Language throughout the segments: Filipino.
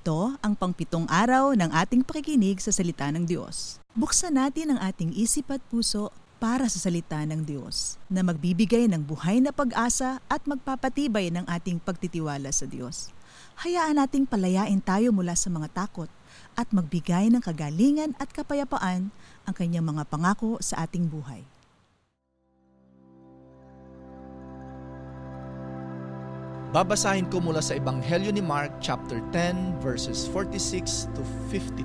Ito ang pangpitong araw ng ating pakikinig sa salita ng Diyos. Buksan natin ang ating isip at puso para sa salita ng Diyos na magbibigay ng buhay na pag-asa at magpapatibay ng ating pagtitiwala sa Diyos. Hayaan nating palayain tayo mula sa mga takot at magbigay ng kagalingan at kapayapaan ang kanyang mga pangako sa ating buhay. Babasahin ko mula sa Ebanghelyo ni Mark chapter 10 verses 46 to 52.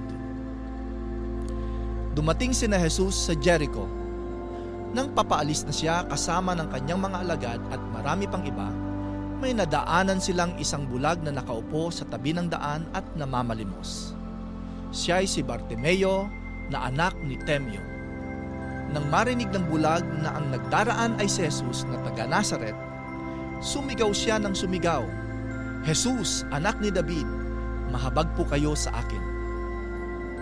Dumating si na Jesus sa Jericho. Nang papaalis na siya kasama ng kanyang mga alagad at marami pang iba, may nadaanan silang isang bulag na nakaupo sa tabi ng daan at namamalimos. Siya ay si Bartimeo na anak ni Temyo. Nang marinig ng bulag na ang nagdaraan ay si Jesus na taga Nazaret, sumigaw siya ng sumigaw, Jesus, anak ni David, mahabag po kayo sa akin.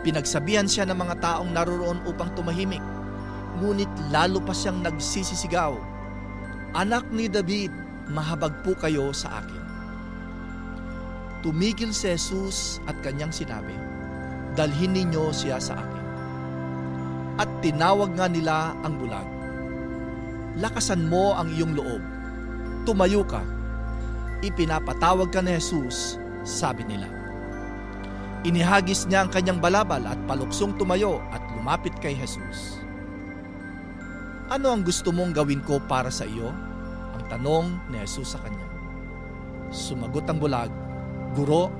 Pinagsabihan siya ng mga taong naroroon upang tumahimik, ngunit lalo pa siyang nagsisisigaw, Anak ni David, mahabag po kayo sa akin. Tumigil si Jesus at kanyang sinabi, Dalhin ninyo siya sa akin. At tinawag nga nila ang bulag. Lakasan mo ang iyong loob tumayo ka. Ipinapatawag ka ni Jesus, sabi nila. Inihagis niya ang kanyang balabal at paluksong tumayo at lumapit kay Jesus. Ano ang gusto mong gawin ko para sa iyo? Ang tanong ni Jesus sa kanya. Sumagot ang bulag, Guro,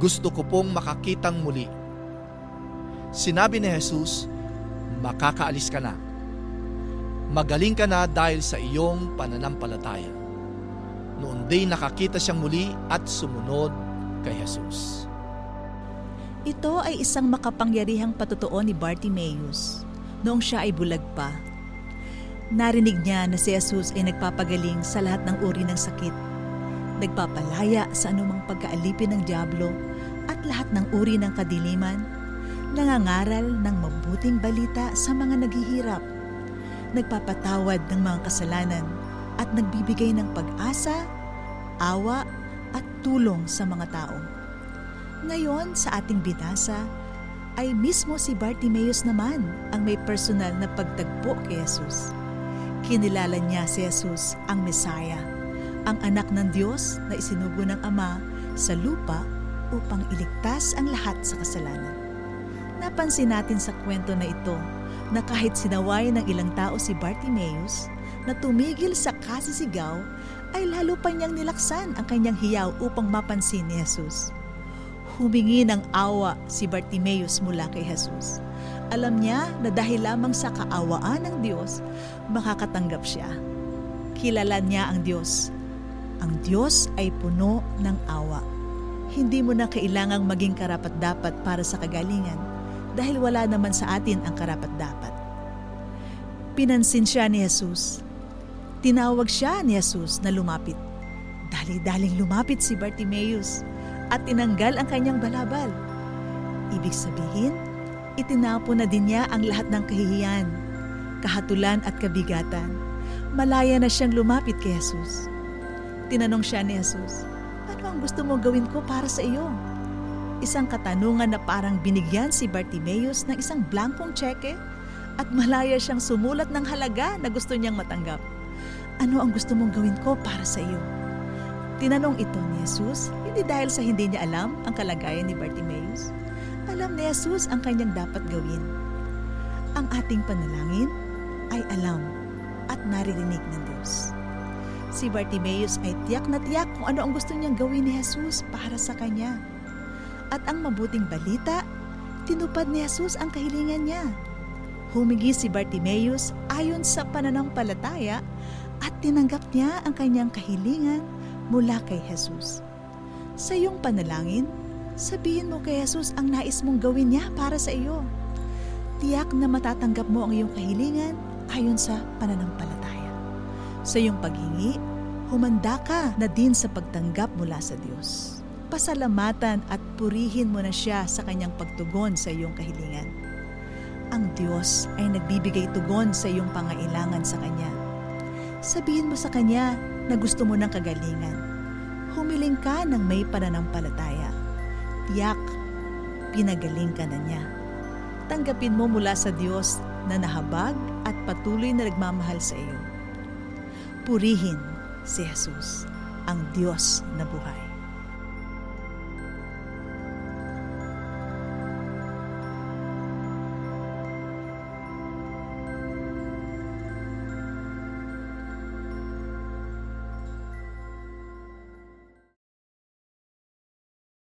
gusto ko pong makakitang muli. Sinabi ni Jesus, makakaalis ka na. Magaling ka na dahil sa iyong pananampalataya. Noon din nakakita siyang muli at sumunod kay Jesus. Ito ay isang makapangyarihang patutuo ni Bartimaeus noong siya ay bulag pa. Narinig niya na si Jesus ay nagpapagaling sa lahat ng uri ng sakit, nagpapalaya sa anumang pagkaalipin ng Diablo at lahat ng uri ng kadiliman, nangangaral ng mabuting balita sa mga naghihirap, nagpapatawad ng mga kasalanan at nagbibigay ng pag-asa, awa at tulong sa mga tao. Ngayon sa ating binasa ay mismo si Bartimaeus naman ang may personal na pagtagpo kay Jesus. Kinilala niya si Jesus ang Mesaya, ang anak ng Diyos na isinugo ng Ama sa lupa upang iligtas ang lahat sa kasalanan. Napansin natin sa kwento na ito na kahit sinaway ng ilang tao si Bartimaeus na tumigil sa kasisigaw ay lalo pa niyang nilaksan ang kanyang hiyaw upang mapansin ni Jesus. Humingi ng awa si Bartimaeus mula kay Jesus. Alam niya na dahil lamang sa kaawaan ng Diyos, makakatanggap siya. Kilala niya ang Diyos. Ang Diyos ay puno ng awa. Hindi mo na kailangang maging karapat-dapat para sa kagalingan dahil wala naman sa atin ang karapat-dapat. Pinansin siya ni Jesus. Tinawag siya ni Jesus na lumapit. Dali-daling lumapit si Bartimaeus at tinanggal ang kanyang balabal. Ibig sabihin, itinapo na din niya ang lahat ng kahihiyan, kahatulan at kabigatan. Malaya na siyang lumapit kay Jesus. Tinanong siya ni Jesus, ano ang gusto mo gawin ko para sa iyo? Isang katanungan na parang binigyan si Bartimaeus ng isang blankong tseke at malaya siyang sumulat ng halaga na gusto niyang matanggap. Ano ang gusto mong gawin ko para sa iyo? Tinanong ito ni Jesus, hindi dahil sa hindi niya alam ang kalagayan ni Bartimaeus. Alam ni Jesus ang kanyang dapat gawin. Ang ating panalangin ay alam at naririnig ng Diyos. Si Bartimaeus ay tiyak na tiyak kung ano ang gusto niyang gawin ni Jesus para sa kanya. At ang mabuting balita, tinupad ni Jesus ang kahilingan niya. Humingi si Bartimaeus ayon sa pananampalataya at tinanggap niya ang kanyang kahilingan mula kay Jesus. Sa iyong panalangin, sabihin mo kay Jesus ang nais mong gawin niya para sa iyo. Tiyak na matatanggap mo ang iyong kahilingan ayon sa pananampalataya. Sa iyong paghingi, humanda ka na din sa pagtanggap mula sa Diyos. Pasalamatan at purihin mo na siya sa kanyang pagtugon sa iyong kahilingan. Ang Diyos ay nagbibigay tugon sa iyong pangailangan sa Kanya. Sabihin mo sa Kanya na gusto mo ng kagalingan. Humiling ka ng may pananampalataya. tiyak, pinagaling ka na niya. Tanggapin mo mula sa Diyos na nahabag at patuloy na nagmamahal sa iyo. Purihin si Jesus, ang Diyos na buhay.